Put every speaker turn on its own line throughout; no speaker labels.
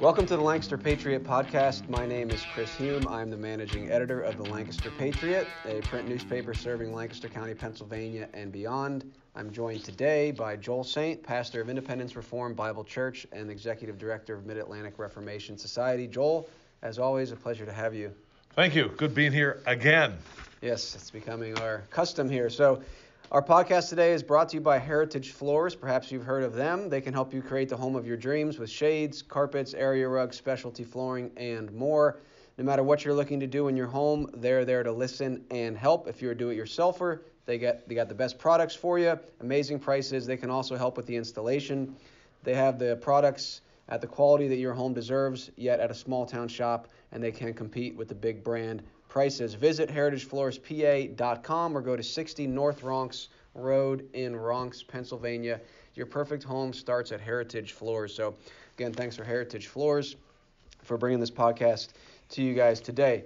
Welcome to the Lancaster Patriot podcast. My name is Chris Hume. I'm the managing editor of the Lancaster Patriot, a print newspaper serving Lancaster County, Pennsylvania, and beyond. I'm joined today by Joel Saint, pastor of Independence Reformed Bible Church and executive director of Mid Atlantic Reformation Society. Joel, as always, a pleasure to have you.
Thank you. Good being here again.
Yes, it's becoming our custom here. So, our podcast today is brought to you by Heritage Floors. Perhaps you've heard of them. They can help you create the home of your dreams with shades, carpets, area rugs, specialty flooring, and more. No matter what you're looking to do in your home, they're there to listen and help. If you're a do-it-yourselfer, they get they got the best products for you, amazing prices. They can also help with the installation. They have the products at the quality that your home deserves, yet at a small town shop, and they can compete with the big brand prices. Visit heritagefloorspa.com or go to 60 North Ronks Road in Ronks, Pennsylvania. Your perfect home starts at Heritage Floors. So, again, thanks for Heritage Floors for bringing this podcast to you guys today.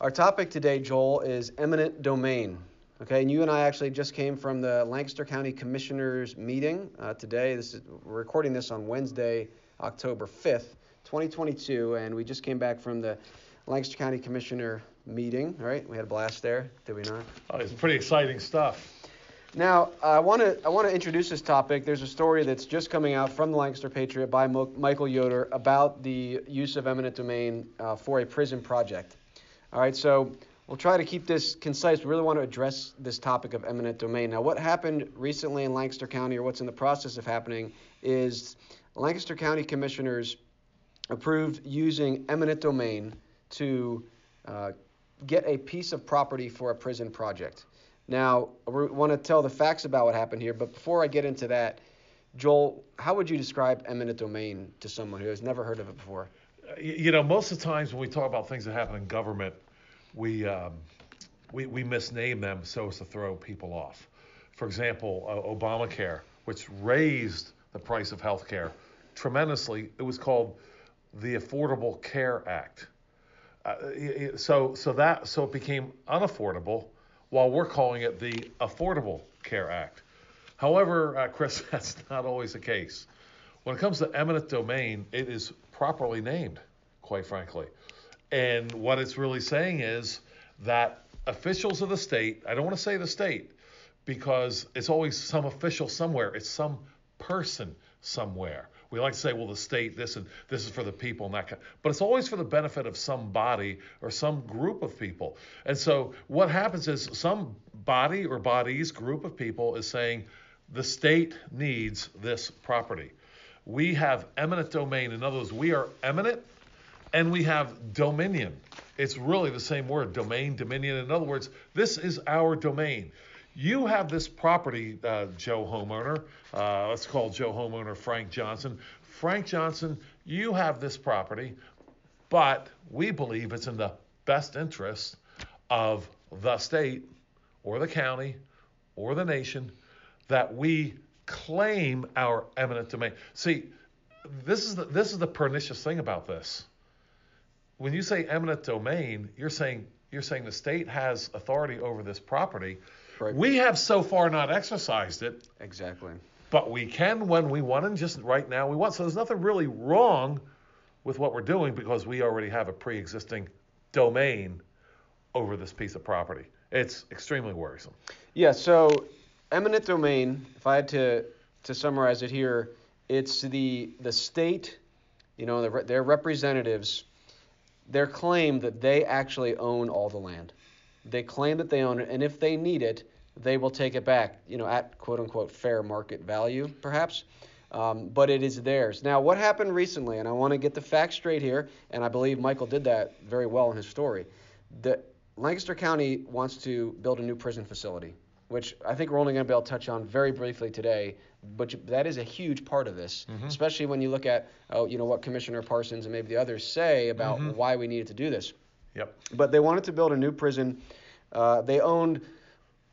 Our topic today, Joel, is eminent domain. Okay, and you and I actually just came from the Lancaster County Commissioners meeting uh, today. This is, we're recording this on Wednesday, October 5th, 2022, and we just came back from the Lancaster County Commissioner meeting. All right, we had a blast there, did we not?
Oh, it's pretty exciting stuff.
Now, I want to I want to introduce this topic. There's a story that's just coming out from the Lancaster Patriot by Mo- Michael Yoder about the use of eminent domain uh, for a prison project. All right, so we'll try to keep this concise. We really want to address this topic of eminent domain. Now, what happened recently in Lancaster County, or what's in the process of happening, is Lancaster County commissioners approved using eminent domain to uh, get a piece of property for a prison project. Now, I want to tell the facts about what happened here, but before I get into that, Joel, how would you describe eminent domain to someone who has never heard of it before?
You know, most of the times when we talk about things that happen in government, we um, we, we misname them so as to throw people off. For example, uh, Obamacare, which raised the price of health care tremendously, it was called the Affordable Care Act. Uh, so so that so it became unaffordable, while we're calling it the Affordable Care Act. However, uh, Chris, that's not always the case. When it comes to eminent domain, it is properly named, quite frankly. And what it's really saying is that officials of the state, I don't want to say the state, because it's always some official somewhere, it's some person somewhere. We like to say, well, the state, this and this is for the people and that kind, but it's always for the benefit of some body or some group of people. And so what happens is some body or bodies, group of people is saying the state needs this property. We have eminent domain. In other words, we are eminent and we have dominion. It's really the same word, domain, dominion. In other words, this is our domain. You have this property, uh, Joe homeowner. Uh, let's call Joe homeowner Frank Johnson. Frank Johnson, you have this property, but we believe it's in the best interest of the state or the county or the nation that we claim our eminent domain. See, this is the, this is the pernicious thing about this. When you say eminent domain, you're saying you're saying the state has authority over this property Right. We have so far not exercised it.
Exactly.
But we can when we want, and just right now we want. So there's nothing really wrong with what we're doing because we already have a pre-existing domain over this piece of property. It's extremely worrisome.
Yeah. So eminent domain. If I had to to summarize it here, it's the the state, you know, their, their representatives, their claim that they actually own all the land. They claim that they own it, and if they need it, they will take it back, you know, at quote unquote fair market value, perhaps. Um, but it is theirs. Now, what happened recently, and I want to get the facts straight here, and I believe Michael did that very well in his story. The Lancaster County wants to build a new prison facility, which I think we're only going to be able to touch on very briefly today. But that is a huge part of this, mm-hmm. especially when you look at, oh, you know, what Commissioner Parsons and maybe the others say about mm-hmm. why we needed to do this.
Yep.
But they wanted to build a new prison. Uh, they owned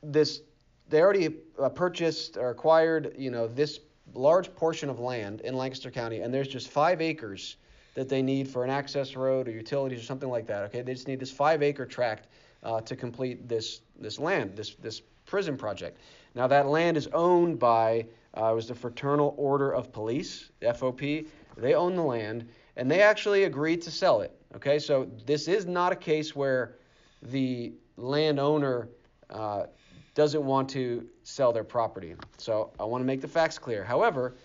this. They already uh, purchased or acquired, you know, this large portion of land in Lancaster County, and there's just five acres that they need for an access road or utilities or something like that. Okay, they just need this five-acre tract uh, to complete this this land, this this prison project. Now that land is owned by uh, was the Fraternal Order of Police, FOP. They own the land, and they actually agreed to sell it. Okay, so this is not a case where the landowner uh, doesn't want to sell their property. So I want to make the facts clear. However,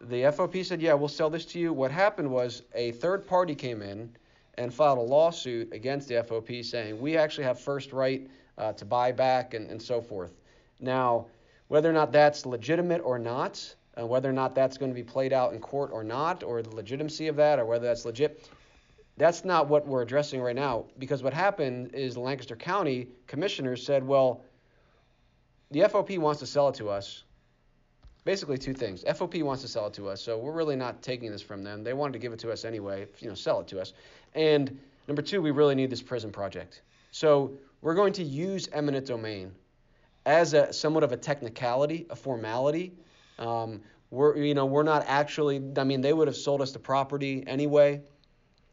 the FOP said, yeah, we'll sell this to you. What happened was a third party came in and filed a lawsuit against the FOP saying we actually have first right uh, to buy back and, and so forth. Now, whether or not that's legitimate or not, and whether or not that's going to be played out in court or not, or the legitimacy of that, or whether that's legit, that's not what we're addressing right now. Because what happened is the Lancaster County commissioners said, well, the FOP wants to sell it to us. Basically, two things. FOP wants to sell it to us, so we're really not taking this from them. They wanted to give it to us anyway, you know, sell it to us. And number two, we really need this prison project. So we're going to use eminent domain as a somewhat of a technicality, a formality. Um, we're you know we're not actually. I mean, they would have sold us the property anyway,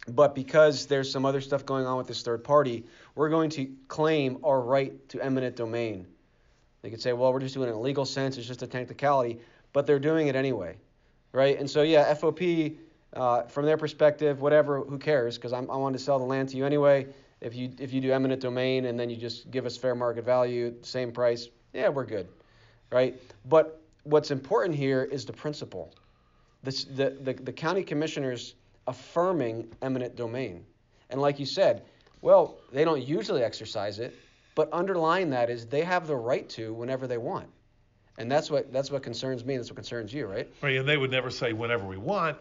but because there's some other stuff going on with this third party, we're going to claim our right to eminent domain. They could say, well, we're just doing it in a legal sense. It's just a technicality, but they're doing it anyway, right? And so yeah, FOP. Uh, from their perspective, whatever, who cares? Because I wanted to sell the land to you anyway. If you if you do eminent domain and then you just give us fair market value, same price, yeah, we're good, right? But what's important here is the principle. This, the, the, the county commissioners affirming eminent domain. And like you said, well, they don't usually exercise it, but underlying that is they have the right to whenever they want. And that's what that's what concerns me. That's what concerns you, right?
Right. And they would never say whenever we want.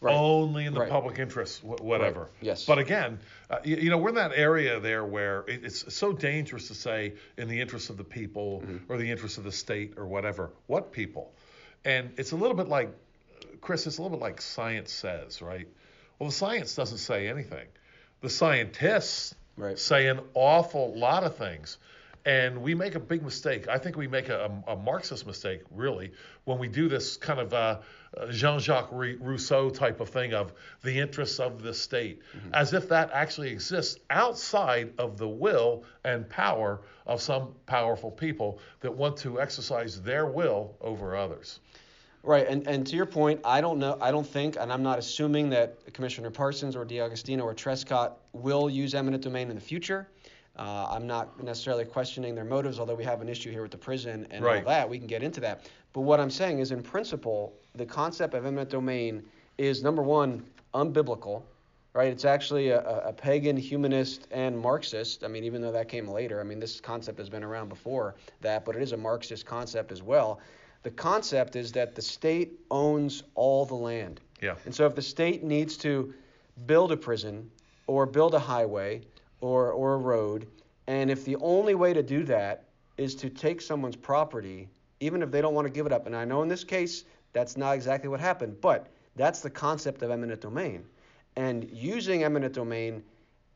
Right. Only in the right. public interest, whatever. Right.
Yes.
But again, uh, you, you, know, we're in that area there where it, it's so dangerous to say in the interest of the people mm-hmm. or the interest of the state or whatever. What people? And it's a little bit like, Chris, it's a little bit like science says, right? Well, the science doesn't say anything. The scientists say an awful lot of things. And we make a big mistake. I think we make a, a, a Marxist mistake, really, when we do this kind of uh, Jean Jacques Rousseau type of thing of the interests of the state, mm-hmm. as if that actually exists outside of the will and power of some powerful people that want to exercise their will over others.
Right, and, and to your point, I don't know, I don't think, and I'm not assuming that Commissioner Parsons or D'Agostino or Trescot will use eminent domain in the future. Uh, I'm not necessarily questioning their motives, although we have an issue here with the prison and
right.
all that. We can get into that. But what I'm saying is, in principle, the concept of eminent domain is number one, unbiblical, right? It's actually a, a, pagan, humanist, and Marxist. I mean, even though that came later, I mean, this concept has been around before that, but it is a Marxist concept as well. The concept is that the state owns all the land.
Yeah.
And so if the state needs to build a prison or build a highway, or, or a road. And if the only way to do that is to take someone's property, even if they don't want to give it up, and I know in this case that's not exactly what happened, but that's the concept of eminent domain. And using eminent domain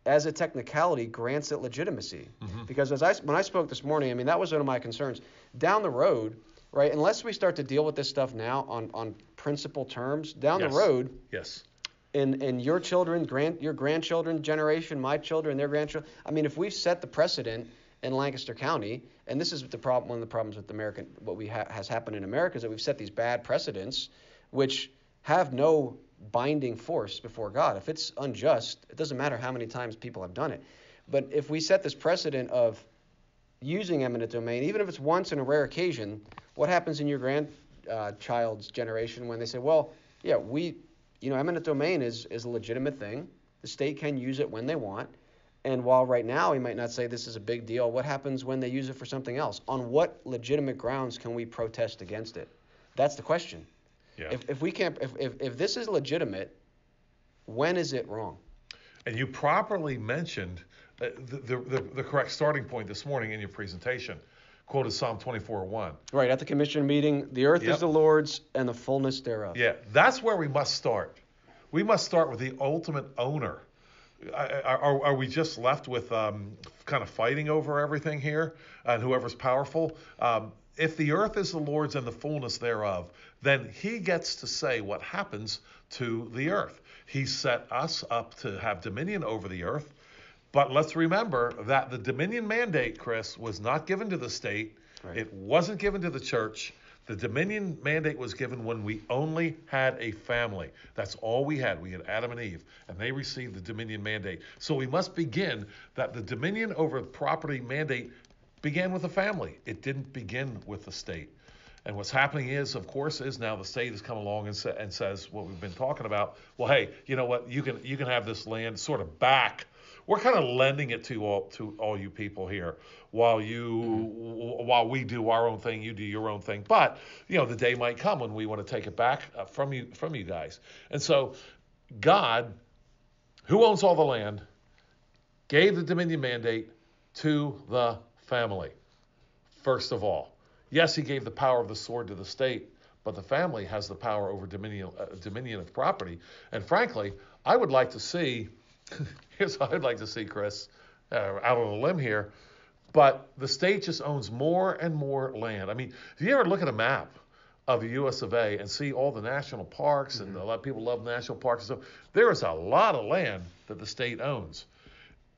as a technicality grants it legitimacy. Mm-hmm. Because as I, when I spoke this morning, I mean, that was one of my concerns. Down the road, right, unless we start to deal with this stuff now on, on principle terms, down
yes.
the road,
yes
in, in your children, grand, your grandchildren generation, my children, their grandchildren. I mean, if we've set the precedent in Lancaster County, and this is the problem, one of the problems with American, what we ha- has happened in America is that we've set these bad precedents, which have no binding force before God. If it's unjust, it doesn't matter how many times people have done it. But if we set this precedent of using eminent domain, even if it's once in a rare occasion, what happens in your grandchild's uh, generation when they say, well, yeah, we you know, eminent domain is, is a legitimate thing. The state can use it when they want. And while right now we might not say this is a big deal, what happens when they use it for something else? On what legitimate grounds can we protest against it? That's the question.
Yeah.
If, if we can't, if, if, if this is legitimate, when is it wrong?
And you properly mentioned uh, the, the, the, correct starting point this morning in your presentation quoted Psalm 24:1.
Right, at the commission meeting, the earth yep. is the Lord's and the fullness thereof.
Yeah, that's where we must start. We must start with the ultimate owner. Are, are, are we just left with um, kind of fighting over everything here and whoever's powerful? Um, if the earth is the Lord's and the fullness thereof, then he gets to say what happens to the earth. He set us up to have dominion over the earth. But let's remember that the dominion mandate, Chris, was not given to the state. Right. It wasn't given to the church. The dominion mandate was given when we only had a family. That's all we had. We had Adam and Eve, and they received the dominion mandate. So we must begin that the dominion over property mandate began with the family. It didn't begin with the state. And what's happening is, of course, is now the state has come along and, sa- and says what we've been talking about. Well, hey, you know what? You can you can have this land sort of back. We're kind of lending it to all to all you people here, while you w- while we do our own thing, you do your own thing. But you know, the day might come when we want to take it back uh, from you from you guys. And so, God, who owns all the land, gave the dominion mandate to the family first of all. Yes, he gave the power of the sword to the state, but the family has the power over dominion, uh, dominion of property. And frankly, I would like to see here's what I'd like to see, Chris, uh, out on a limb here, but the state just owns more and more land. I mean, if you ever look at a map of the U.S. of A. and see all the national parks, and a lot of people love national parks and stuff, there is a lot of land that the state owns.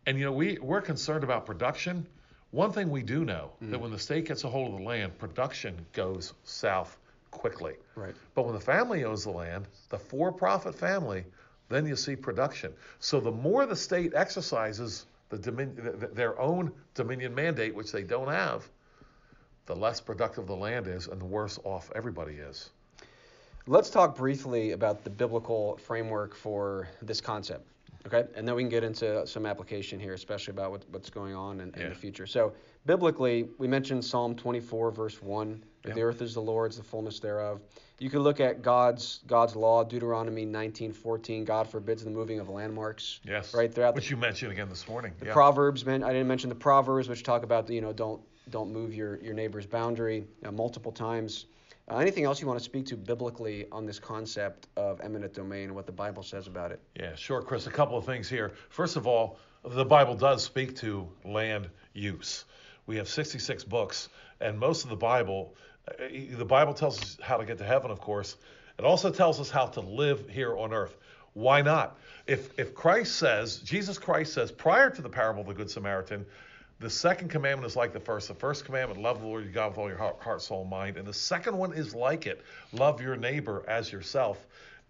And you know, we we're concerned about production. One thing we do know that when the state gets a hold of the land, production goes south quickly.
Right.
But when the family owns the land, the for-profit family, then you see production. So the more the state exercises the domin- th- th- their own dominion mandate, which they don't have, the less productive the land is, and the worse off everybody is.
Let's talk briefly about the biblical framework for this concept. Okay, and then we can get into some application here, especially about what, what's going on in, in
Yeah.
the future. So, biblically, we mentioned Psalm 24, verse 1.
Yeah.
The earth is the Lord's, the fullness thereof. You could look at God's God's law, Deuteronomy 19:14. God forbids the moving of landmarks.
Yes.
Right throughout
Which you mentioned again this morning.
the
yeah.
Proverbs, man, I didn't mention the Proverbs, which talk about you know don't don't move your your neighbor's boundary uh, multiple times. Uh, anything else you want to speak to biblically on this concept of eminent domain and what the Bible says about it?
Yeah, sure, Chris. A couple of things here. First of all, the Bible does speak to land use. We have 66 books, and most of the Bible, uh, the Bible tells us how to get to heaven, of course. It also tells us how to live here on earth. Why not? If if Christ says, Jesus Christ says, prior to the parable of the Good Samaritan, the second commandment is like the first. The first commandment, love the Lord your God with all your heart, heart, soul, and mind. And the second one is like it, love your neighbor as yourself.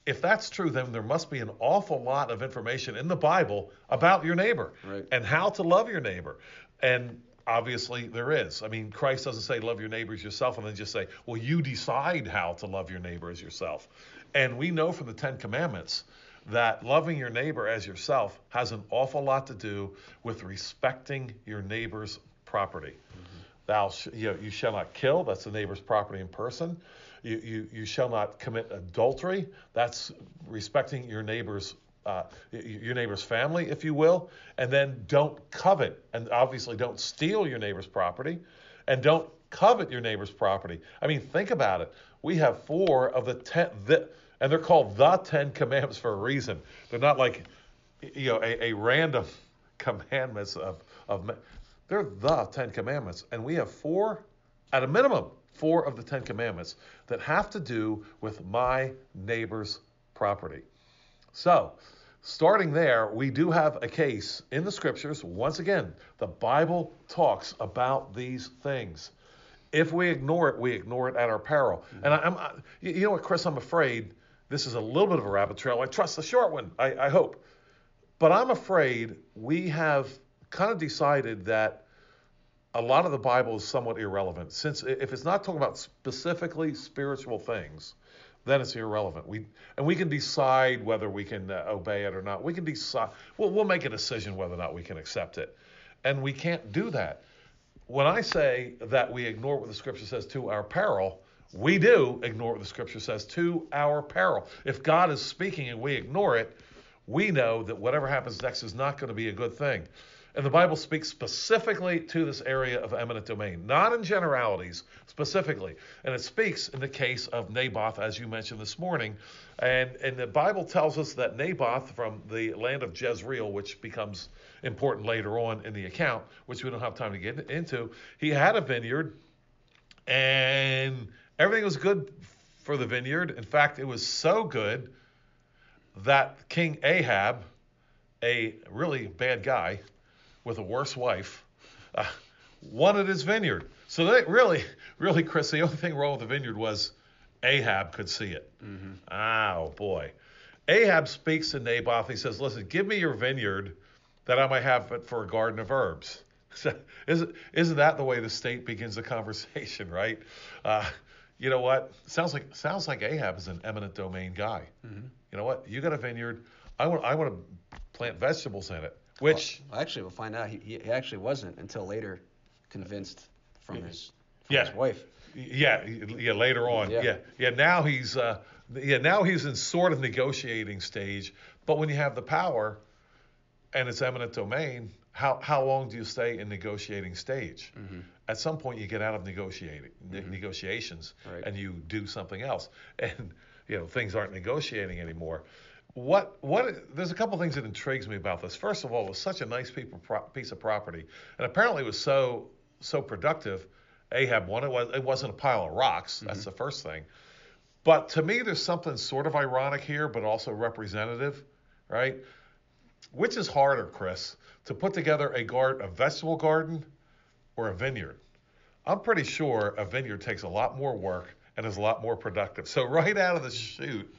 If that's true, then there must be an awful lot of information in the Bible about your neighbor
Right.
and how to love your neighbor. And obviously there is. I mean, Christ doesn't say love your neighbor as yourself and then just say, well, you decide how to love your neighbor as yourself. And we know from the Ten Commandments that loving your neighbor as yourself has an awful lot to do with respecting your neighbor's property. Mm-hmm. Thou sh- you, know, you shall not kill. That's the neighbor's property in person. You, you, you shall not commit adultery. That's respecting your neighbor's uh, your neighbor's family, if you will. And then don't covet, and obviously don't steal your neighbor's property, and don't covet your neighbor's property. I mean, think about it. We have four of the ten, the, and they're called the Ten Commandments for a reason. They're not like you know a, a random commandments of of. They're the Ten Commandments, and we have four, at a minimum, four of the Ten Commandments that have to do with my neighbor's property. So, starting there, we do have a case in the scriptures. Once again, the Bible talks about these things. If we ignore it, we ignore it at our peril. And I, you you know what, Chris? I'm afraid this is a little bit of a rabbit trail. I trust the short one. I, I hope. But I'm afraid we have kind of decided that a lot of the Bible is somewhat irrelevant. Since if it's not talking about specifically spiritual things, then it's irrelevant. We and we can decide whether we can uh, obey it or not. We can decide. Well, we'll make a decision whether or not we can accept it, and we can't do that. When I say that we ignore what the Scripture says to our peril, we do ignore what the Scripture says to our peril. If God is speaking and we ignore it, we know that whatever happens next is not going to be a good thing. And the Bible speaks specifically to this area of eminent domain, not in generalities, specifically. And it speaks in the case of Naboth, as you mentioned this morning. And, and the Bible tells us that Naboth from the land of Jezreel, which becomes important later on in the account, which we don't have time to get into, he had a vineyard and everything was good for the vineyard. In fact, it was so good that King Ahab, a really bad guy with a worse wife, uh, wanted his vineyard. So they really, really, Chris, the only thing wrong with the vineyard was Ahab could see it.
Mm-hmm.
Oh boy. Ahab speaks to Naboth. He says, "Listen, give me your vineyard, that I might have it for a garden of herbs." Isn't isn't that the way the state begins a conversation, right? Uh, you know what? Sounds like sounds like Ahab is an eminent domain guy.
Mm-hmm.
You know what? You got a vineyard. I want I want to plant vegetables in it. Which
Well, actually, we'll find out. He, he actually wasn't until later convinced from his from
Yeah.
his wife.
Yeah, yeah. Later on,
Yeah.
yeah, yeah. now he's, uh, yeah, now he's in sort of negotiating stage. But when you have the power, and it's eminent domain, how how long do you stay in negotiating stage?
Mm-hmm.
At some point, you get out of negotiating ne- negotiations,
Right.
and you do something else, and you know things aren't negotiating anymore. What what? There's a couple things that intrigues me about this. First of all, it was such a nice piece of, pro- piece of property, and apparently it was so so productive. Ahab won. It was it wasn't a pile of rocks. That's mm-hmm. the first thing. But to me, there's something sort of ironic here, but also representative, right? Which is harder, Chris, to put together a garden, a vegetable garden, or a vineyard? I'm pretty sure a vineyard takes a lot more work and is a lot more productive. So right out of the chute,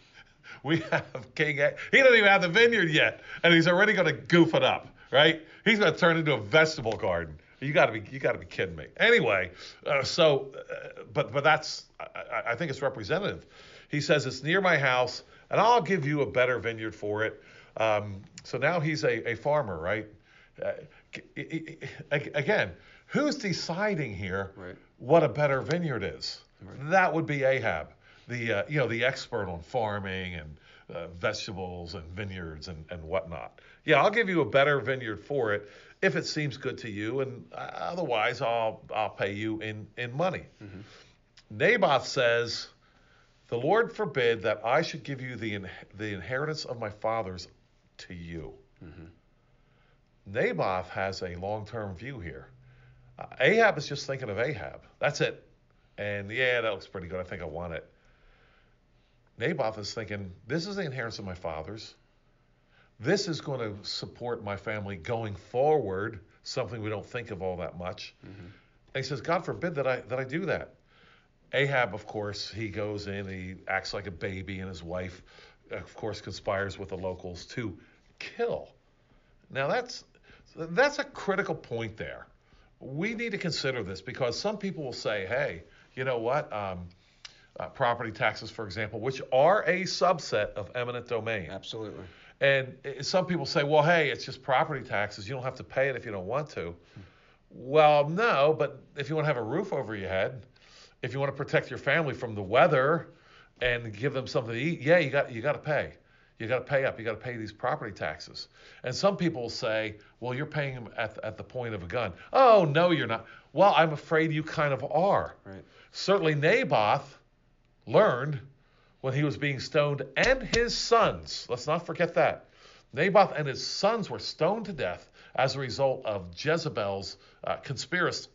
we have King. A- he doesn't even have the vineyard yet, and he's already going to goof it up, right? He's going to turn into a vegetable garden. You got to be, you got to be kidding me. Anyway, uh, so, uh, but but that's, I, I- I think it's representative. He says it's near my house, and I'll give you a better vineyard for it. Um, so now he's a, a farmer, right? Uh, again, who's deciding here
Right.
what a better vineyard is?
Right.
That would be Ahab, the uh, you know the expert on farming and uh, vegetables and vineyards and, and whatnot. Yeah, I'll give you a better vineyard for it if it seems good to you, and uh, otherwise I'll I'll pay you in in money. Naboth says, "The Lord forbid that I should give you the in, the inheritance of my fathers to you." Naboth has a long-term view here. Uh, Ahab is just thinking of Ahab. That's it. And yeah, that looks pretty good. I think I want it. Naboth is thinking, this is the inheritance of my fathers. This is going to support my family going forward, something we don't think of all that much. And he says, God forbid that I that I do that. Ahab, of course, he goes in, he acts like a baby, and his wife, of course, conspires with the locals to kill. Now that's that's a critical point there. We need to consider this because some people will say, "Hey, you know what? Um, uh, property taxes, for example, which are a subset of eminent domain."
Absolutely.
And uh, some people say, "Well, hey, it's just property taxes. You don't have to pay it if you don't want to." Well, no, but if you want to have a roof over your head, if you want to protect your family from the weather and give them something to eat, yeah, you got you got to pay. You got to pay up. You got to pay these property taxes. And some people will say, "Well, you're paying them at at the point of a gun." Oh, no, you're not. Well, I'm afraid you kind of are.
Right.
Certainly, Naboth learned when he was being stoned, and his sons. Let's not forget that. Naboth and his sons were stoned to death as a result of Jezebel's uh, conspiracy,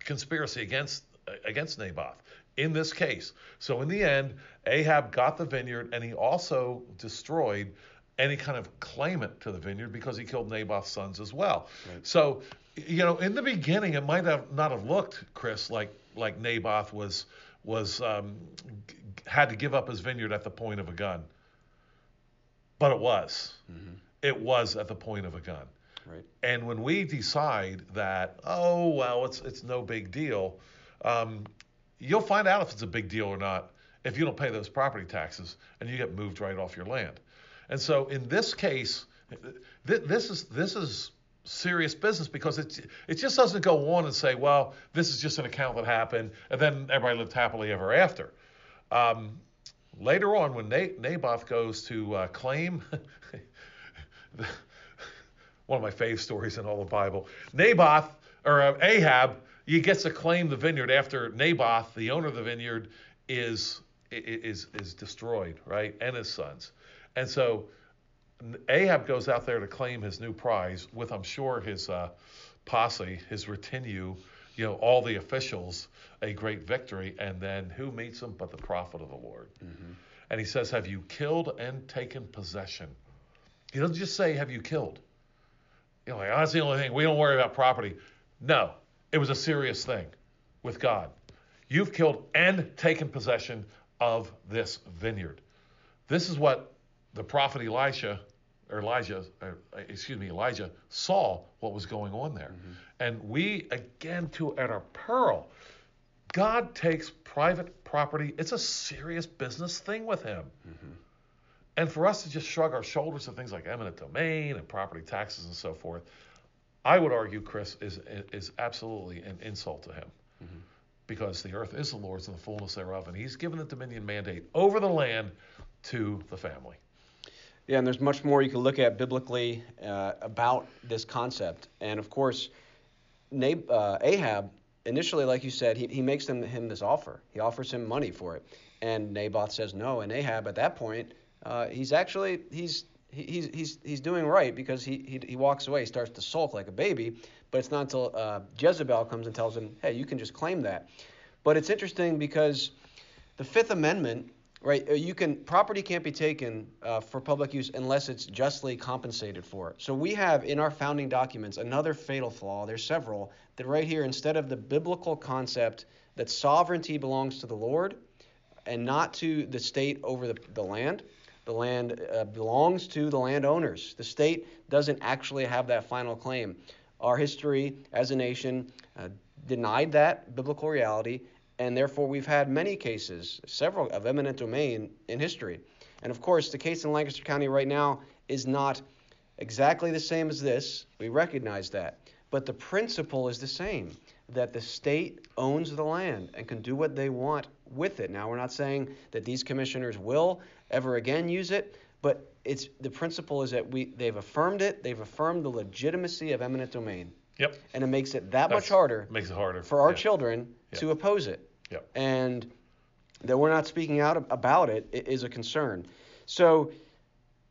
conspiracy against against Naboth in this case. So in the end, Ahab got the vineyard, and he also destroyed any kind of claimant to the vineyard because he killed Naboth's sons as well.
Right.
So you know, in the beginning, it might have not have looked, Chris, like like Naboth was was um, g- had to give up his vineyard at the point of a gun, but it was. It was at the point of a gun.
Right.
And when we decide that, oh well, it's it's no big deal, um, you'll find out if it's a big deal or not if you don't pay those property taxes and you get moved right off your land. And so in this case, th- this is this is serious business because it it just doesn't go on and say, well, this is just an account that happened, and then everybody lived happily ever after. Um, later on, when Na- Naboth goes to uh, claim. one of my fave stories in all the Bible. Naboth or uh, Ahab, he gets to claim the vineyard after Naboth, the owner of the vineyard, is is is destroyed, right, and his sons, and so Ahab goes out there to claim his new prize with, I'm sure, his uh, posse, his retinue, you know, all the officials, a great victory, and then who meets him but the prophet of the Lord? And he says, "Have you killed and taken possession?" He doesn't just say, "Have you killed?" You know, like, oh, that's the only thing. We don't worry about property. No, it was a serious thing. with God. You've killed and taken possession of this vineyard. This is what the prophet Elisha, Elijah, or, excuse me, Elijah saw what was going on there. Mm-hmm. And we, again, to at our peril, God takes private property. It's a serious business thing with him. Mm-hmm. And for us to just shrug our shoulders at things like eminent domain and property taxes and so forth, I would argue, Chris, is is absolutely an insult to him. Mm-hmm. Because the earth is the Lord's and the fullness thereof, and He's given the dominion mandate over the land to the family.
Yeah, and there's much more you can look at biblically uh, about this concept. And of course, Nab- uh, Ahab, initially, like you said, he, he makes them, him this offer. He offers him money for it. And Naboth says no. And Ahab, at that point, uh, he's actually he's he's he's he's doing right because he, he he walks away, he starts to sulk like a baby. But it's not until uh, Jezebel comes and tells him, "Hey, you can just claim that." But it's interesting because the Fifth Amendment, right? Uh, you can property can't be taken uh, for public use unless it's justly compensated for. So we have in our founding documents another fatal flaw. There's several that right here instead of the biblical concept that sovereignty belongs to the Lord and not to the state over the, the land the land uh, belongs to the landowners. The state doesn't actually have that final claim. Our history as a nation uh, denied that biblical reality, and therefore we've had many cases, several of eminent domain in history. And of course, the case in Lancaster County right now is not exactly the same as this. We recognize that. But the principle is the same that the state owns the land and can do what they want with it. Now, we're not saying that these commissioners will ever again use it, but it's the principle is that we they've affirmed it. They've affirmed the legitimacy of eminent domain.
Yep.
And it makes it that That's, much harder.
Makes it harder
for our yeah. children yep. to oppose it.
Yep.
And that we're not speaking out about it is a concern. So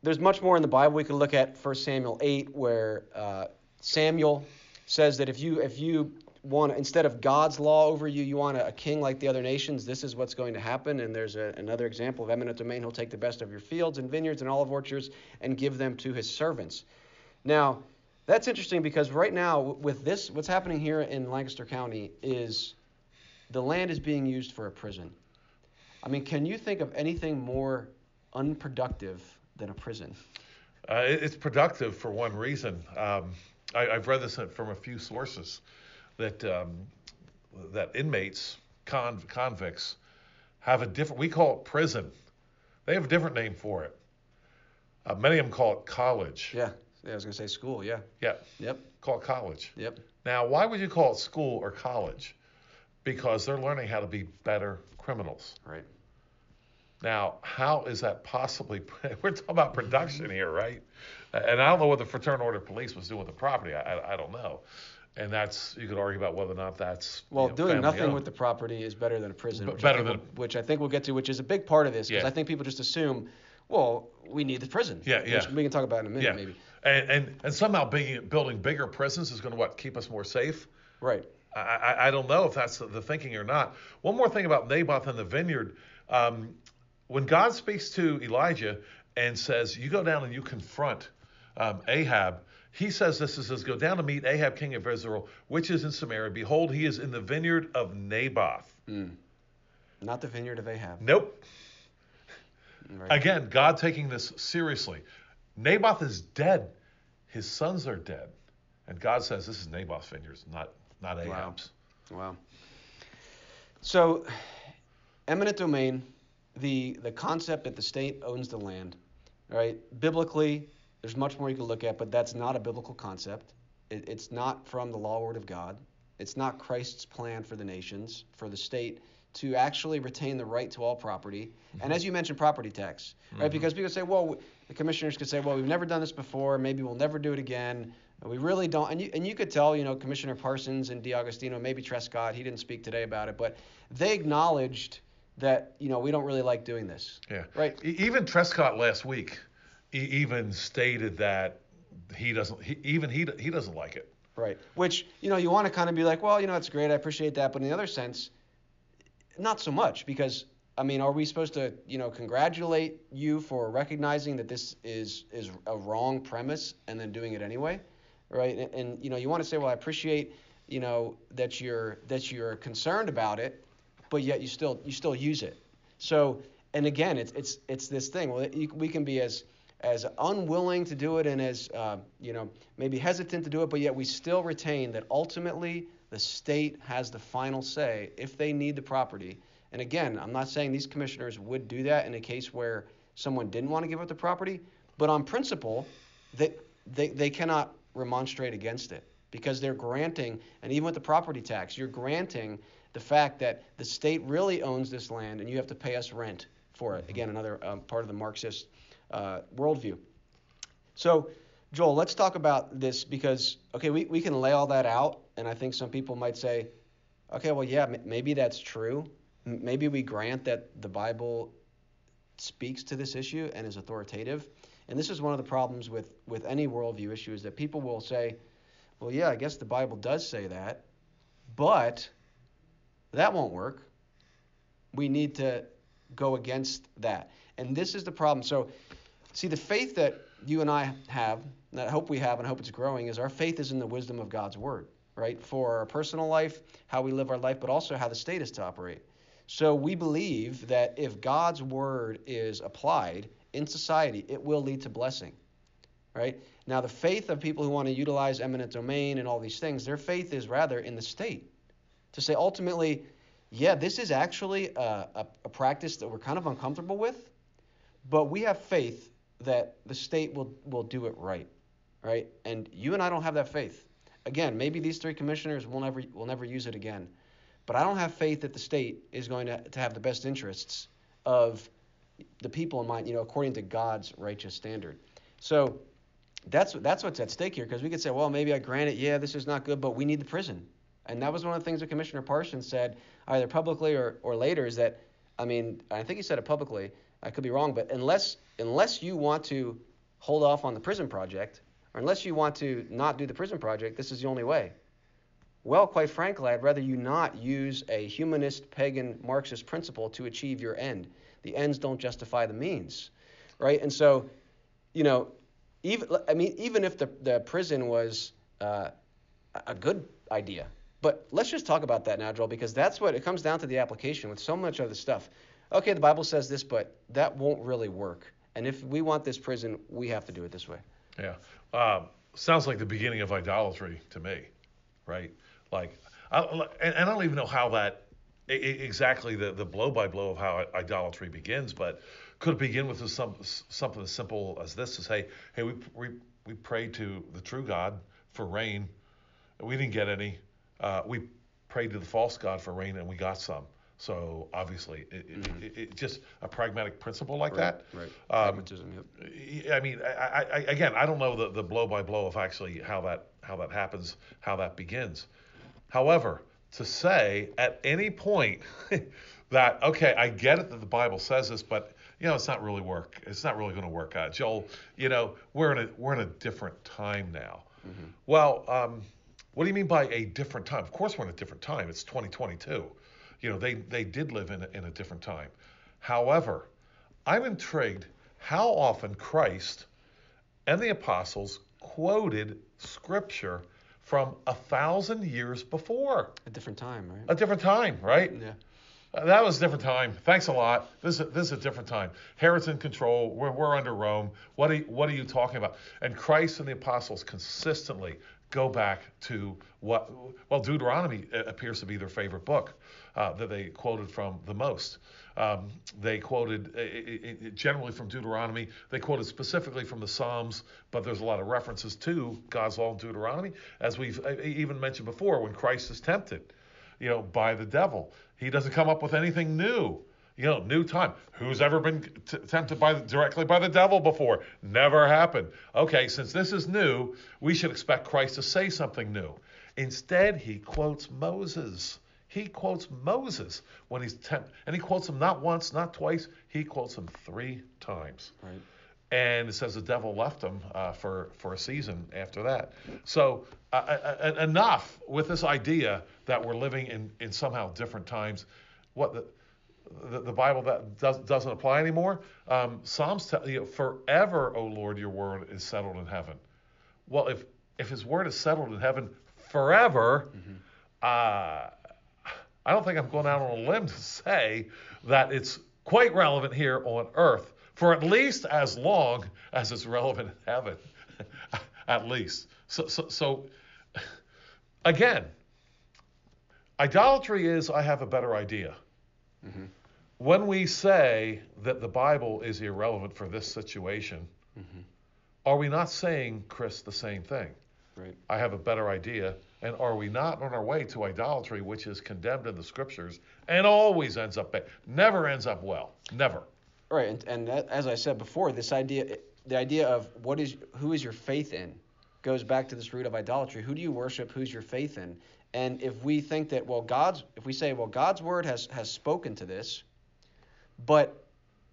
there's much more in the Bible we could look at First Samuel 8 where uh, Samuel says that if you if you want instead of God's law over you, you want a, a, king like the other nations. This is what's going to happen. And there's a, another example of eminent domain. He'll take the best of your fields and vineyards and olive orchards and give them to his servants. Now, that's interesting because right now, with this, what's happening here in Lancaster County is the land is being used for a prison. I mean, can you think of anything more unproductive than a prison?
Uh, it's productive for one reason. Um, I, have read this from a few sources that um, that inmates, con- convicts, have a different. We call it prison. They have a different name for it. Uh, many of them call it college.
Yeah. Yeah, I was gonna say school. Yeah.
Yeah.
Yep.
Call it college.
Yep.
Now, why would you call it school or college? Because they're learning how to be better criminals.
Right.
Now, how is that possibly? We're talking about production here, right? And I don't know what the Fraternal Order of Police was doing with the property. I, I, I don't know and that's you could argue about whether or not that's
well
you know,
doing nothing
owned.
with the property is better than a prison
B-
which
better
I
than
we'll, which I think we'll get to which is a big part of this because
yeah.
I think people just assume well we need the prison
yeah yeah
we can talk about in a minute
yeah.
maybe
and, and and somehow being, building bigger prisons is going to what keep us more safe
right
I, I, I don't know if that's the thinking or not one more thing about Naboth and the vineyard um, when God speaks to Elijah and says you go down and you confront um, Ahab he says this, he says, Go down to meet Ahab, king of Israel, which is in Samaria. Behold, he is in the vineyard of Naboth.
Mm. Not the vineyard of Ahab.
Nope. Right. Again, God taking this seriously. Naboth is dead. His sons are dead. And God says this is Naboth's vineyard, not, not Ahab's.
Wow. wow. So, eminent domain, the, the concept that the state owns the land, right? Biblically, there's much more you can look at, but that's not a biblical concept. It, it's not from the law word of God. It's not Christ's plan for the nations, for the state to actually retain the right to all property. Mm-hmm. And as you mentioned, property tax, right? Mm-hmm. Because people say, well, the commissioners could say, well, we've never done this before. Maybe we'll never do it again. We really don't. And you, and you could tell, you know, Commissioner Parsons and D'Agostino, maybe Trescot, he didn't speak today about it, but they acknowledged that, you know, we don't really like doing this.
Yeah.
Right.
Even Trescot last week even stated that he doesn't he, even he he doesn't like it.
Right. Which you know you want to kind of be like, well, you know, it's great, I appreciate that, but in the other sense, not so much because I mean, are we supposed to you know congratulate you for recognizing that this is is a wrong premise and then doing it anyway, right? And, and you know you want to say, well, I appreciate you know that you're that you're concerned about it, but yet you still you still use it. So and again, it's it's it's this thing. Well, we can be as as unwilling to do it and as uh, you know maybe hesitant to do it, but yet we still retain that ultimately the state has the final say if they need the property. And again, I'm not saying these commissioners would do that in a case where someone didn't want to give up the property, but on principle, they, they, they cannot remonstrate against it because they're granting, and even with the property tax, you're granting the fact that the state really owns this land and you have to pay us rent for it. Again, another um, part of the Marxist uh, worldview. So, Joel, let's talk about this because, okay, we, we can lay all that out, and I think some people might say, okay, well, yeah, m- maybe that's true. M- maybe we grant that the Bible speaks to this issue and is authoritative. And this is one of the problems with, with any worldview issue is that people will say, well, yeah, I guess the Bible does say that, but that won't work. We need to go against that. And this is the problem. So, see, the faith that you and I have, that I hope we have and I hope it's growing, is our faith is in the wisdom of God's word, right? For our personal life, how we live our life, but also how the state is to operate. So we believe that if God's word is applied in society, it will lead to blessing, right? Now, the faith of people who want to utilize eminent domain and all these things, their faith is rather in the state. To say ultimately, yeah, this is actually a, a, a practice that we're kind of uncomfortable with, but we have faith that the state will, will do it right, right? And you and I don't have that faith. Again, maybe these three commissioners will never will never use it again, but I don't have faith that the state is going to, to have the best interests of the people in mind, you know, according to God's righteous standard. So that's that's what's at stake here, because we could say, well, maybe I grant it, yeah, this is not good, but we need the prison. And that was one of the things that Commissioner Parsons said, either publicly or, or later, is that, I mean, I think he said it publicly, I could be wrong, but unless unless you want to hold off on the prison project, or unless you want to not do the prison project, this is the only way. Well, quite frankly, I'd rather you not use a humanist, pagan, Marxist principle to achieve your end. The ends don't justify the means, right? And so, you know, even I mean, even if the the prison was uh, a good idea, but let's just talk about that now, Joel, because that's what it comes down to the application with so much of the stuff. Okay, the Bible says this, but that won't really work. And if we want this prison, we have to do it this way.
Yeah. Um, sounds like the beginning of idolatry to me, right? Like, I, and I don't even know how that exactly the, the blow by blow of how idolatry begins, but could it begin with some, something as simple as this to say, hey, we, we, we prayed to the true God for rain. We didn't get any uh, we prayed to the false god for rain and we got some. So obviously, it, mm-hmm. it, it, just a pragmatic principle like
right,
that.
Right. Um, Pragmatism.
Yep. I mean, I, I, again, I don't know the, the blow by blow of actually how that how that happens, how that begins. However, to say at any point that okay, I get it that the Bible says this, but you know, it's not really work. It's not really going to work out. Joel, you know, we're in a we're in a different time now. Mm-hmm. Well. Um, what do you mean by a different time? Of course, we're in a different time. It's 2022. You know, they, they did live in a, in a different time. However, I'm intrigued how often Christ and the apostles quoted scripture from a thousand years before.
A different time, right?
A different time, right?
Yeah.
Uh, that was a different time. Thanks a lot. This is, this is a different time. Herod's in control. We're, we're under Rome. What are, you, what are you talking about? And Christ and the apostles consistently go back to what, well, Deuteronomy appears to be their favorite book uh, that they quoted from the most. Um, they quoted uh, generally from Deuteronomy. They quoted specifically from the Psalms, but there's a lot of references to God's law in Deuteronomy, as we've uh, even mentioned before when Christ is tempted, you know, by the devil. He doesn't come up with anything new. You know, new time. Who's ever been t- tempted by directly by the devil before? Never happened. Okay, since this is new, we should expect Christ to say something new. Instead, he quotes Moses. He quotes Moses when he's tempted, and he quotes him not once, not twice. He quotes him three times.
Right.
And it says the devil left him uh, for for a season after that. So uh, uh, uh enough with this idea that we're living in in somehow different times. What the the, the Bible that does, doesn't apply anymore. Um, Psalms tell you, forever, O Lord, your word is settled in heaven. Well, if if His word is settled in heaven forever, uh, I don't think I'm going out on a limb to say that it's quite relevant here on earth for at least as long as it's relevant in heaven. at least. So, so, so again, idolatry is I have a better idea.
Mm-hmm.
When we say that the Bible is irrelevant for this situation,
Mm-hmm.
are we not saying, Chris, the same thing?
Right.
I have a better idea. And are we not on our way to idolatry, which is condemned in the scriptures and always ends up bad, never ends up well, never.
Right, and, and that, as I said before, this idea, the idea of what is, who is your faith in, goes back to this root of idolatry. Who do you worship? Who's your faith in? And if we think that, well, God's, if we say, well, God's word has has spoken to this, but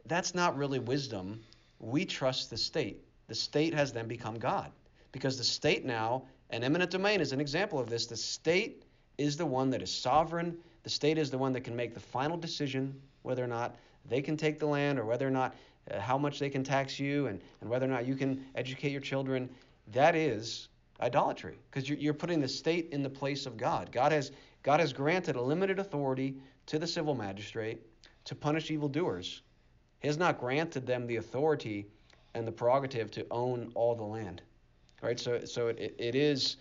that's not really wisdom. We trust the state. The state has then become God, because the state now, and eminent domain is an example of this. The state is the one that is sovereign. The state is the one that can make the final decision whether or not they can take the land or whether or not uh, how much they can tax you and, and whether or not you can educate your children. That is idolatry because you're, you're putting the state in the place of God. God has, God has granted a limited authority to the civil magistrate to punish evildoers. He has not granted them the authority and the prerogative to own all the land. Right? So, so it, it is,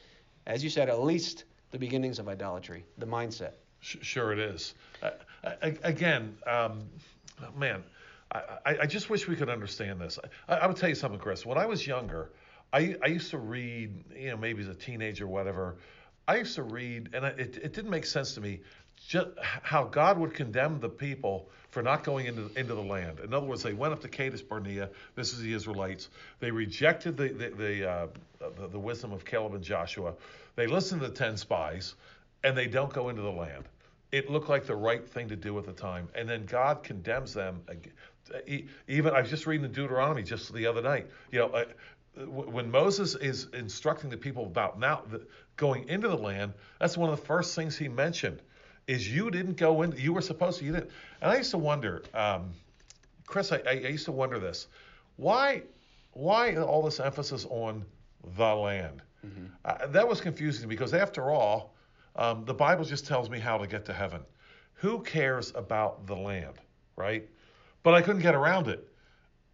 as you said, at least the beginnings of idolatry, the mindset.
Sure, it is. Uh, again, um, man, I, I, just wish we could understand this. I, I, would tell you something, Chris. When I was younger, I, I used to read, you know, maybe as a teenager or whatever, I used to read, and it, it didn't make sense to me just how God would condemn the people for not going into, into the land. In other words, they went up to Kadesh Barnea. This is the Israelites. They rejected the the the, uh, the, the wisdom of Caleb and Joshua. They listened to the ten spies, and they don't go into the land. It looked like the right thing to do at the time, and then God condemns them. Even I was just reading the Deuteronomy just the other night. You know, uh, when Moses is instructing the people about now going into the land, that's one of the first things he mentioned is you didn't go in. You were supposed to. You didn't. And I used to wonder, um, Chris. I, I, used to wonder this. Why, why all this emphasis on the land? Mm-hmm. Uh, that was confusing because after all, um, the Bible just tells me how to get to heaven. Who cares about the land, right? But I couldn't get around it,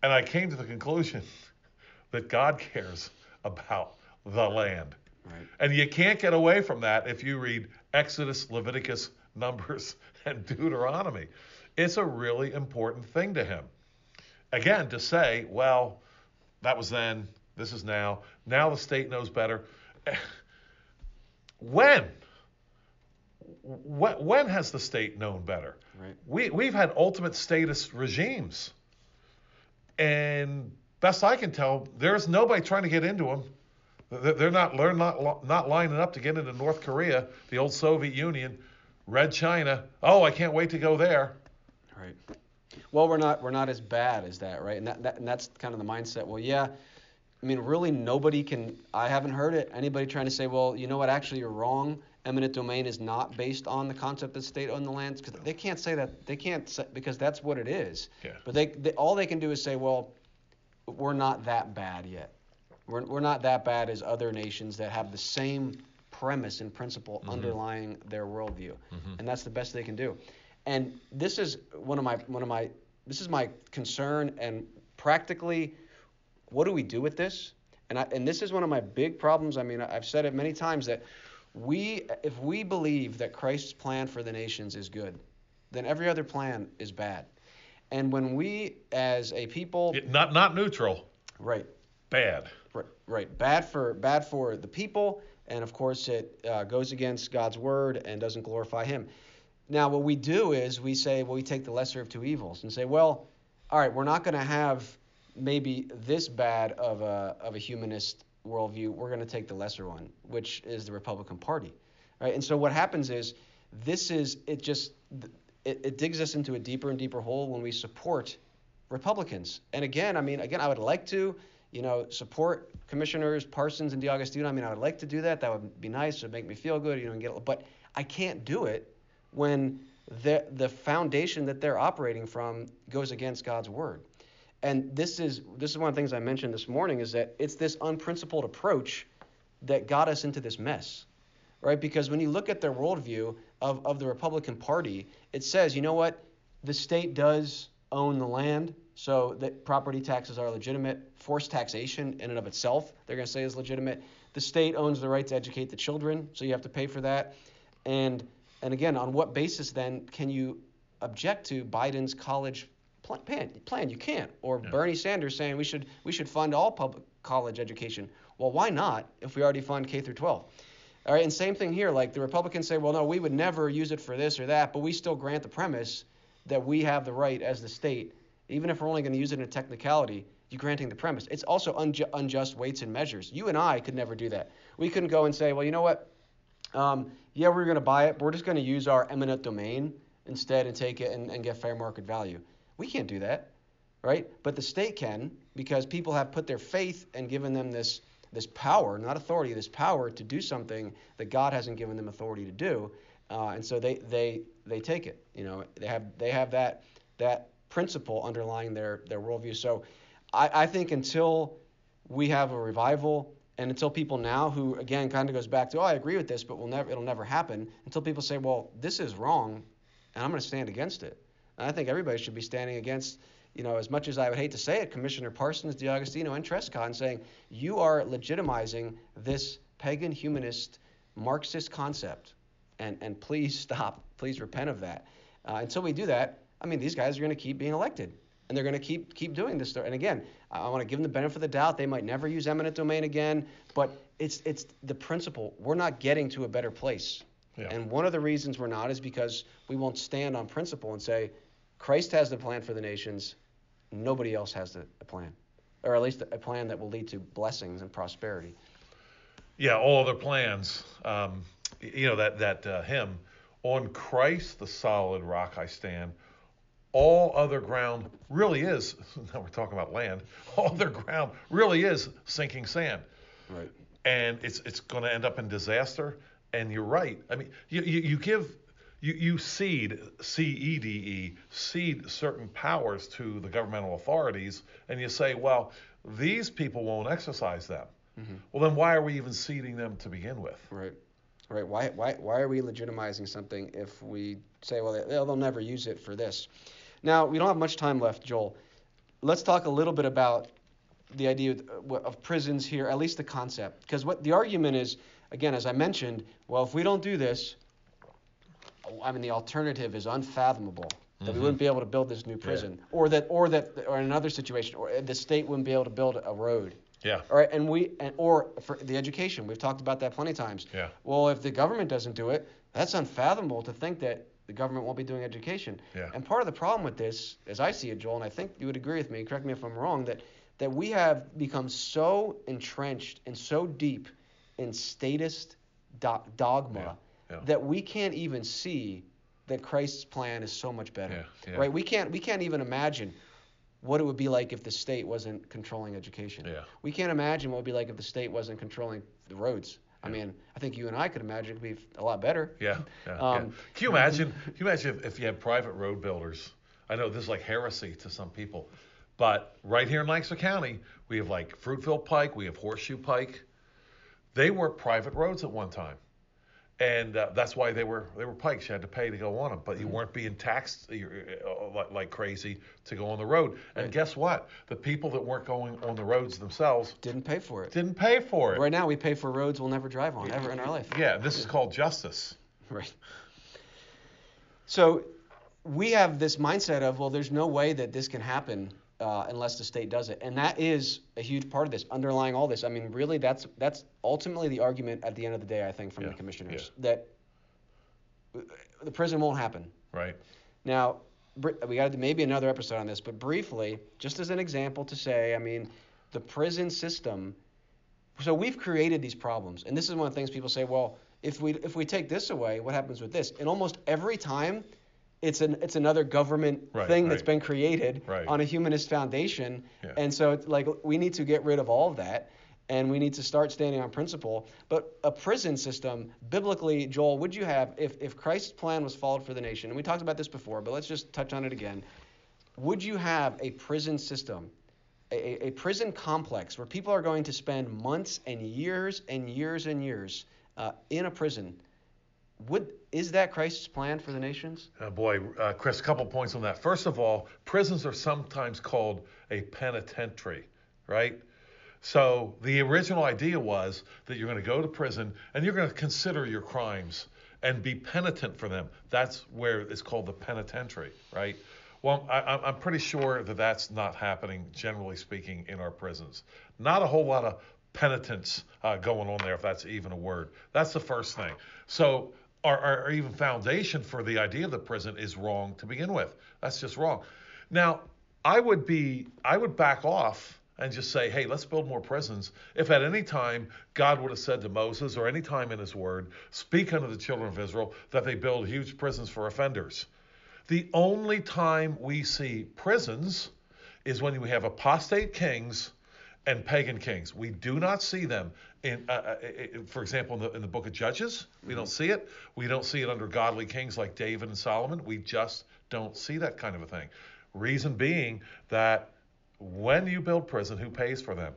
and I came to the conclusion that God cares about the land. Right. And you can't get away from that if you read Exodus, Leviticus, Numbers, and Deuteronomy. It's a really important thing to him. Again, to say, well, that was then, this is now, now the state knows better. When? When has the state known better?
Right.
We, we've had ultimate status regimes. And best I can tell, there's nobody trying to get into them. They're not, they're not, not lining up to get into North Korea, the old Soviet Union, Red China. Oh, I can't wait to go there.
Right. Well, we're not we're not as bad as that, right? And that, that and that's kind of the mindset. Well, yeah. I mean, really, nobody can. I haven't heard it. Anybody trying to say, well, you know what? Actually, you're wrong. Eminent domain is not based on the concept of state owned the lands because they can't say that. They can't say, because that's what it is.
Yeah.
But they, they all they can do is say, well, we're not that bad yet. We're, we're not that bad as other nations that have the same premise and principle mm-hmm. underlying their worldview, mm-hmm. and that's the best they can do. And this is one of my one of my this is my concern and practically, what do we do with this? And I, and this is one of my big problems. I mean, I've said it many times that we if we believe that Christ's plan for the nations is good, then every other plan is bad. And when we as a people
it, not not neutral.
Right.
Bad.
Right, right. Bad for bad for the people, and of course it uh, goes against God's word and doesn't glorify Him. Now, what we do is we say, well, we take the lesser of two evils and say, well, all right, we're not going to have maybe this bad of a of a humanist worldview. We're going to take the lesser one, which is the Republican Party, right? And so what happens is this is it just it, it digs us into a deeper and deeper hole when we support Republicans. And again, I mean, again, I would like to you know, support commissioners Parsons and D'Agostino. I mean, I would like to do that. That would be nice. It would make me feel good, you know, and get. But I can't do it when the the foundation that they're operating from goes against God's word. And this is this is one of the things I mentioned this morning is that it's this unprincipled approach that got us into this mess. right? Because when you look at their worldview of, of the Republican Party, it says, you know what? The state does own the land, so that property taxes are legitimate. Forced taxation in and of itself, they're going to say is legitimate. The state owns the right to educate the children, so you have to pay for that. And and again, on what basis then can you object to Biden's college plan? plan? You can't. Or yeah. Bernie Sanders saying we should we should fund all public college education. Well, why not if we already fund K through 12? All right, and same thing here. Like the Republicans say, well, no, we would never use it for this or that, but we still grant the premise that we have the right as the state, even if we're only going to use it in a technicality, you granting the premise. It's also unju- unjust weights and measures. You and I could never do that. We couldn't go and say, well, you know what? Um, yeah, we're going to buy it, but we're just going to use our eminent domain instead and take it and, and get fair market value. We can't do that, right? But the state can because people have put their faith and given them this this power, not authority, this power to do something that God hasn't given them authority to do, uh, and so they they they take it. You know, they have they have that that principle underlying their their worldview. So, I, I think until we have a revival and until people now who again kind of goes back to oh I agree with this but we'll never it'll never happen until people say well this is wrong and I'm going to stand against it. And I think everybody should be standing against you know, as much as I would hate to say it, Commissioner Parsons, D'Agostino, and Trescot saying you are legitimizing this pagan humanist Marxist concept, and and please stop, please repent of that. Uh, until we do that, I mean, these guys are going to keep being elected, and they're going to keep keep doing this. And again, I want to give them the benefit of the doubt. They might never use eminent domain again, but it's it's the principle. We're not getting to a better place. Yeah. And one of the reasons we're not is because we won't stand on principle and say, Christ has the plan for the nations. Nobody else has a plan, or at least a plan that will lead to blessings and prosperity.
Yeah, all other plans. Um, you know that that uh, hymn, on Christ the solid rock I stand. All other ground really is. Now we're talking about land. All other ground really is sinking sand.
Right.
And it's it's going to end up in disaster. And you're right. I mean, you, you, you give you, you cede, C E D E, cede certain powers to the governmental authorities, and you say, well, these people won't exercise them. Mm-hmm. Well, then why are we even ceding them to begin with?
Right. Right. Why, why, why are we legitimizing something if we say, well, they'll, they'll never use it for this? Now, we don't have much time left, Joel. Let's talk a little bit about the idea of, of prisons here, at least the concept. Because what the argument is, again, as I mentioned, well, if we don't do this, I mean, the alternative is unfathomable. That mm-hmm. we wouldn't be able to build this new prison, yeah. or that, or that, or in another situation, or the state wouldn't be able to build a road.
Yeah.
All right, and we, and, or for the education, we've talked about that plenty of times.
Yeah.
Well, if the government doesn't do it, that's unfathomable to think that the government won't be doing education.
Yeah.
And part of the problem with this, as I see it, Joel, and I think you would agree with me, correct me if I'm wrong, that that we have become so entrenched and so deep in statist do- dogma yeah yeah. that we can't even see that Christ's plan is so much better. Right? We can't we can't even imagine what it would be like if the state wasn't controlling education.
Yeah.
We can't imagine what it would be like if the state wasn't controlling the roads. I mean, I think you and I could imagine it would be a lot better.
Yeah. yeah, um, yeah. Can you imagine? Can you imagine if, if you had private road builders? I know this is like heresy to some people, but right here in Lancaster County, we have like Fruitville Pike, we have Horseshoe Pike. They were private roads at one time and uh, that's why they were they were pikes. You had to pay to go on them, but you mm-hmm. weren't being taxed uh, uh like crazy to go on the road. And guess what? The people that weren't going on the roads themselves
didn't pay for it.
Didn't pay for it.
Right now, we pay for roads we'll never drive on ever in our life.
Yeah, this is called justice.
Right. So we have this mindset of well, there's no way that this can happen uh, unless the state does it. And that is a huge part of this, underlying all this. I mean, really, that's that's ultimately the argument at the end of the day, I think, from yeah. the commissioners yeah. that the prison won't happen.
Right.
Now, we got to maybe another episode on this, but briefly, just as an example to say, I mean, the prison system. So we've created these problems, and this is one of the things people say. Well, if we if we take this away, what happens with this? And almost every time it's an it's another government
right,
thing
right.
that's been created
right.
on a humanist foundation.
Yeah.
And so it's like we need to get rid of all of that and we need to start standing on principle. But a prison system, biblically, Joel, would you have if if Christ's plan was followed for the nation? And we talked about this before, but let's just touch on it again. Would you have a prison system, a, a prison complex where people are going to spend months and years and years and years uh, in a prison. Would is that Christ's plan for the nations?
Uh, boy, uh, Chris, a couple points on that. First of all, prisons are sometimes called a penitentiary, right? So the original idea was that you're going to go to prison and you're going to consider your crimes and be penitent for them. That's where it's called the penitentiary, right? Well, I, I'm pretty sure that that's not happening, generally speaking, in our prisons. Not a whole lot of penitence uh, going on there, if that's even a word. That's the first thing. So our, our, even foundation for the idea of the prison is wrong to begin with. That's just wrong. Now, I would be, I would back off and just say, hey, let's build more prisons. If at any time God would have said to Moses or any time in his word, speak unto the children of Israel that they build huge prisons for offenders. The only time we see prisons is when we have apostate kings and pagan kings. We do not see them in, uh, uh, for example, in the, in the book of Judges. We mm-hmm. don't see it. We don't see it under godly kings like David and Solomon. We just don't see that kind of a thing. Reason being that when you build prison, who pays for them?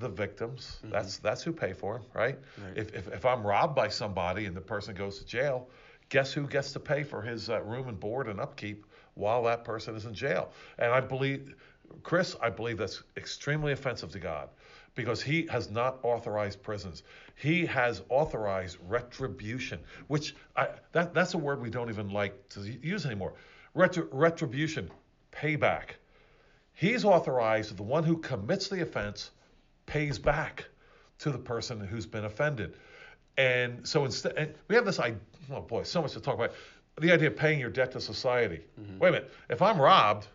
The victims. Mm-hmm. That's that's who pay for them, right? right. If, if, if I'm robbed by somebody and the person goes to jail, guess who gets to pay for his uh, room and board and upkeep while that person is in jail? And I believe Chris, I believe that's extremely offensive to God because he has not authorized prisons. He has authorized retribution, which I, that, that's a word we don't even like to use anymore. Retri- retribution, payback. He's authorized the one who commits the offense pays back to the person who's been offended. And so instead, we have this idea, oh boy, so much to talk about. The idea of paying your debt to society. Mm-hmm. Wait a minute, if I'm robbed,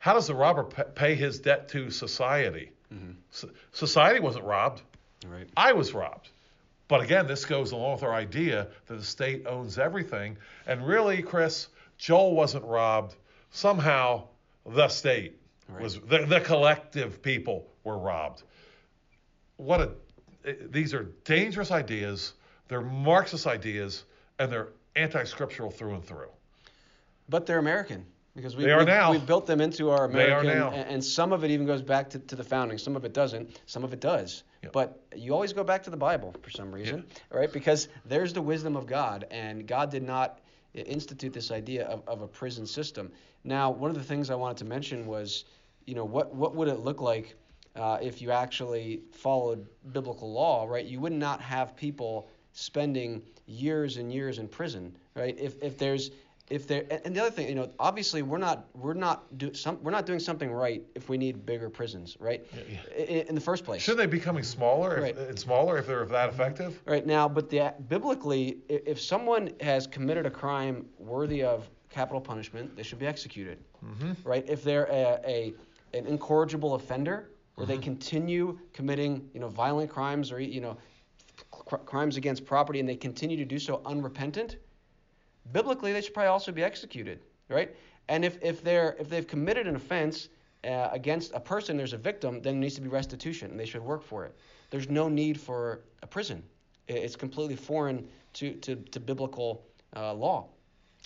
how does the robber pay his debt to society? Mm-hmm. So, society wasn't robbed. Right. I was robbed. But again, this goes along with our idea that the state owns everything. And really, Chris, Joel wasn't robbed. Somehow, the state right. was the, the collective people were robbed. What a these are dangerous ideas. They're Marxist ideas, and they're anti-scriptural through and through.
But they're American because we,
they are
we,
now.
we've built them into our American,
they are now.
and some of it even goes back to, to the founding. Some of it doesn't. Some of it does. Yep. But you always go back to the Bible for some reason, right? Because there's the wisdom of God, and God did not institute this idea of, of a prison system. Now, one of the things I wanted to mention was, you know, what what would it look like uh, if you actually followed biblical law, right? You would not have people spending years and years in prison, right? If if there's if there and the other thing you know obviously we're not we're not do some we're not doing something right if we need bigger prisons right yeah, yeah. In, in, the first place
should they be becoming smaller right. if, and smaller if they're that effective
right now but the biblically if someone has committed a crime worthy of capital punishment they should be executed mm-hmm. right if they're a, a an incorrigible offender where mm-hmm. they continue committing you know violent crimes or you know cr- crimes against property and they continue to do so unrepentant biblically they should probably also be executed, right? And if, if they're if they've committed an offense uh, against a person, there's a victim, then there needs to be restitution, and they should work for it. There's no need for a prison. It's completely foreign to to, to biblical uh, law.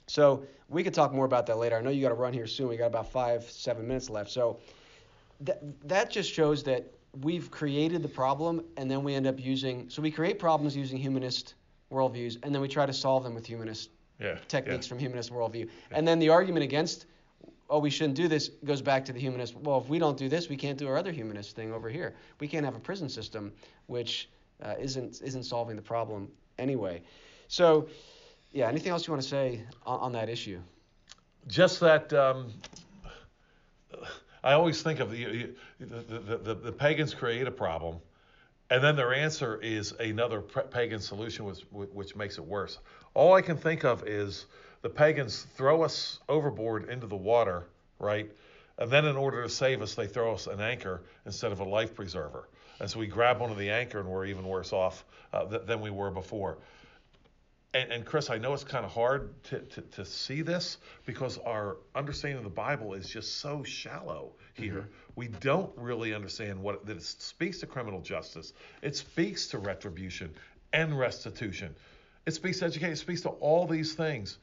So we could talk more about that later. I know you got to run here soon. We got about five seven minutes left. So that that just shows that we've created the problem, and then we end up using. So we create problems using humanist worldviews, and then we try to solve them with humanist yeah, techniques yeah. from humanist worldview. Yeah. And then the argument against, oh, we shouldn't do this goes back to the humanist. Well, if we don't do this, we can't do our other humanist thing over here. We can't have a prison system, which uh, isn't isn't solving the problem anyway. So, yeah. Anything else you want to say on, on that issue?
Just that. Um, I always think of the the, the, the, the pagans create a problem and then their answer is another pagan solution, which, which makes it worse. All I can think of is the pagans throw us overboard into the water, right? And then, in order to save us, they throw us an anchor instead of a life preserver. And so we grab onto the anchor and we're even worse off uh, th- than we were before. And, and Chris, I know it's kind of hard to, to, to, see this because our understanding of the Bible is just so shallow here. Mm-hmm. We don't really understand what that it speaks to criminal justice. It speaks to retribution and restitution. It speaks to education. It speaks to all these things.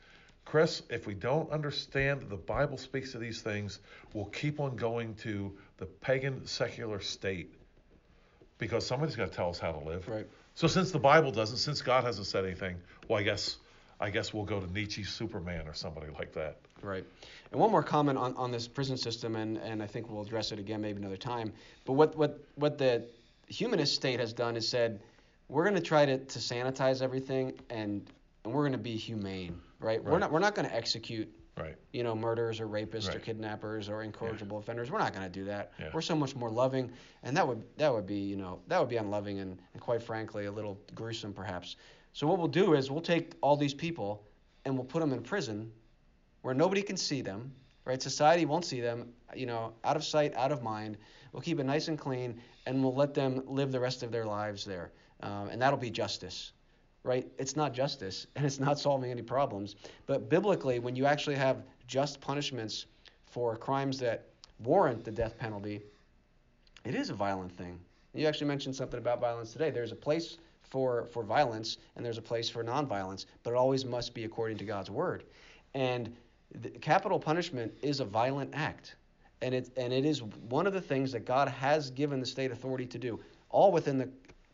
Chris, if we don't understand that the Bible speaks to these things, we'll keep on going to the pagan secular state. because somebody's got to tell us how to live.
Right.
So since the Bible doesn't, since God hasn't said anything, well, I guess I guess we'll go to Nietzsche Superman or somebody like that.
Right. And one more comment on, on this prison system, and, and I think we'll address it again maybe another time. But what, what, what the humanist state has done is said, we're going to try to, to sanitize everything and, and we're going to be humane, right? We're not, we're not going to execute
Right.
you know, murderers or rapists or kidnappers or incorrigible offenders. We're not going to do that.
Yeah.
We're so much more loving, and that would that would be you know that would be unloving and, and quite frankly a little gruesome perhaps. So what we'll do is we'll take all these people and we'll put them in prison where nobody can see them, right? Society won't see them, you know, out of sight, out of mind. We'll keep it nice and clean, and we'll let them live the rest of their lives there, um, and that'll be justice right? It's not justice and it's not solving any problems. But biblically, when you actually have just punishments for crimes that warrant the death penalty, it is a violent thing. You actually mentioned something about violence today. There's a place for, for violence and there's a place for nonviolence, but it always must be according to God's word. And capital punishment is a violent act. And it, and it is one of the things that God has given the state authority to do, all within the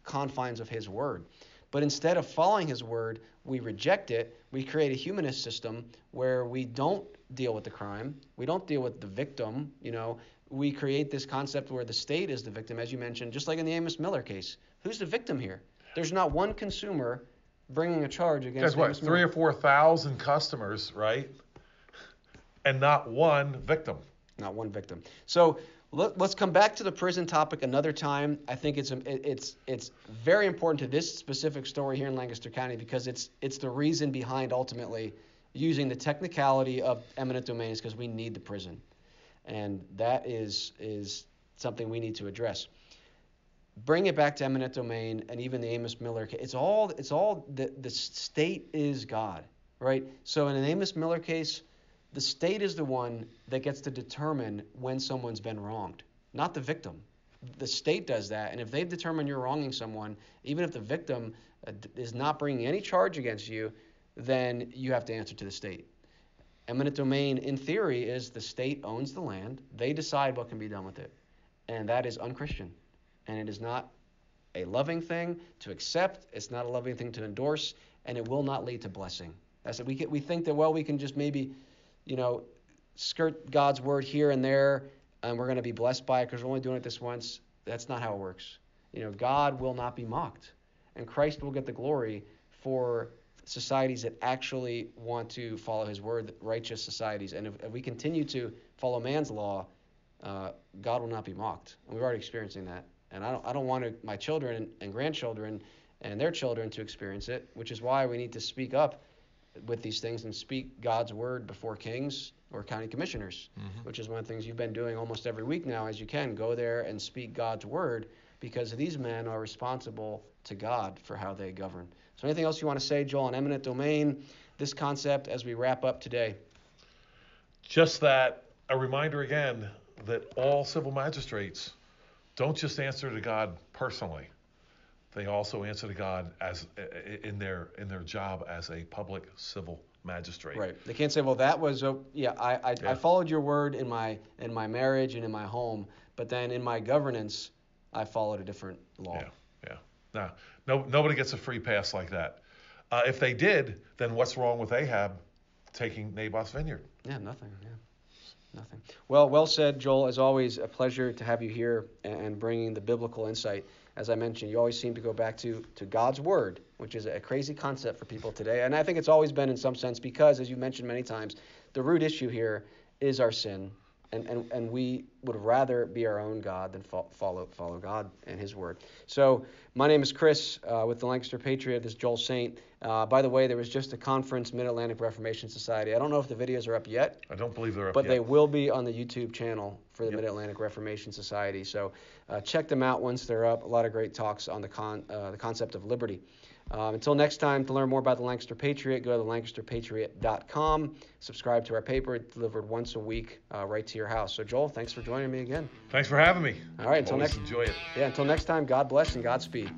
confines of His word. But instead of following His word, we reject it. We create a humanist system where we don't deal with the crime, we don't deal with the victim. You know, we create this concept where the state is the victim, as you mentioned, just like in the Amos Miller case. Who's the victim here? There's not one consumer bringing a charge against
Guess what?
Amos
Three
Miller.
or four thousand customers, right? And not one victim.
not one victim. So let, us come back to the prison topic another time. I think it's it's it's very important to this specific story here in Lancaster County because it's it's the reason behind ultimately using the technicality of eminent domain is because we need the prison, and that is is something we need to address. Bring it back to eminent domain and even the Amos Miller case. It's all it's all the the state is God, right? So in an Amos Miller case, the state is the one that gets to determine when someone's been wronged, not the victim. The state does that, and if they've determined you're wronging someone, even if the victim uh, is not bringing any charge against you, then you have to answer to the state. Eminent domain, in theory, is the state owns the land, they decide what can be done with it, and that is unchristian, and it is not a loving thing to accept. It's not a loving thing to endorse, and it will not lead to blessing. That's it. We get, we think that well, we can just maybe, you know, skirt God's word here and there, and we're going to be blessed by it because we're only doing it this once. That's not how it works. You know, God will not be mocked, and Christ will get the glory for societies that actually want to follow His word, righteous societies. And if, if we continue to follow man's law, uh, God will not be mocked, and we're already experiencing that. And I don't, I don't want to, my children and grandchildren and their children to experience it, which is why we need to speak up with these things and speak God's word before kings or county commissioners, mm-hmm. which is one of the things you've been doing almost every week now as you can. Go there and speak God's word because these men are responsible to God for how they govern. So, anything else you want to say, Joel, on eminent domain, this concept as we wrap up today?
Just that a reminder again that all civil magistrates don't just answer to God personally. They also answer to God as in their in their job as a public civil magistrate.
Right. They can't say, well, that was, a, yeah, I, I,
Yeah.
I followed your word in my in my marriage and in my home, but then in my governance, I followed a different law.
Yeah, yeah. No, no, nobody gets a free pass like that. Uh, if they did, then what's wrong with Ahab taking Naboth's vineyard?
Yeah, nothing. Yeah, nothing. Well, well said, Joel. As always, a pleasure to have you here and bringing the biblical insight. As I mentioned, you always seem to go back to to God's word, which is a crazy concept for people today, and I think it's always been in some sense because, as you mentioned many times, the root issue here is our sin. And, and, and we would rather be our own God than fo- follow follow God and His Word. So my name is Chris uh, with the Lancaster Patriot. This is Joel Saint. Uh, by the way, there was just a conference, Mid Atlantic Reformation Society. I don't know if the videos are up yet,
I don't believe they're up
but
yet.
they will be on the YouTube channel for the
Yep.
Mid Atlantic Reformation Society. So uh, check them out once they're up. A lot of great talks on the con uh, the concept of liberty. Um, until next time, to learn more about the Lancaster Patriot, go to lancasterpatriot.com. Subscribe to our paper, it's delivered once a week uh, right to your house. So Joel, thanks for joining me again.
Thanks for having me.
All right, until
Always
next-
enjoy it.
Yeah, until next time, God bless and Godspeed.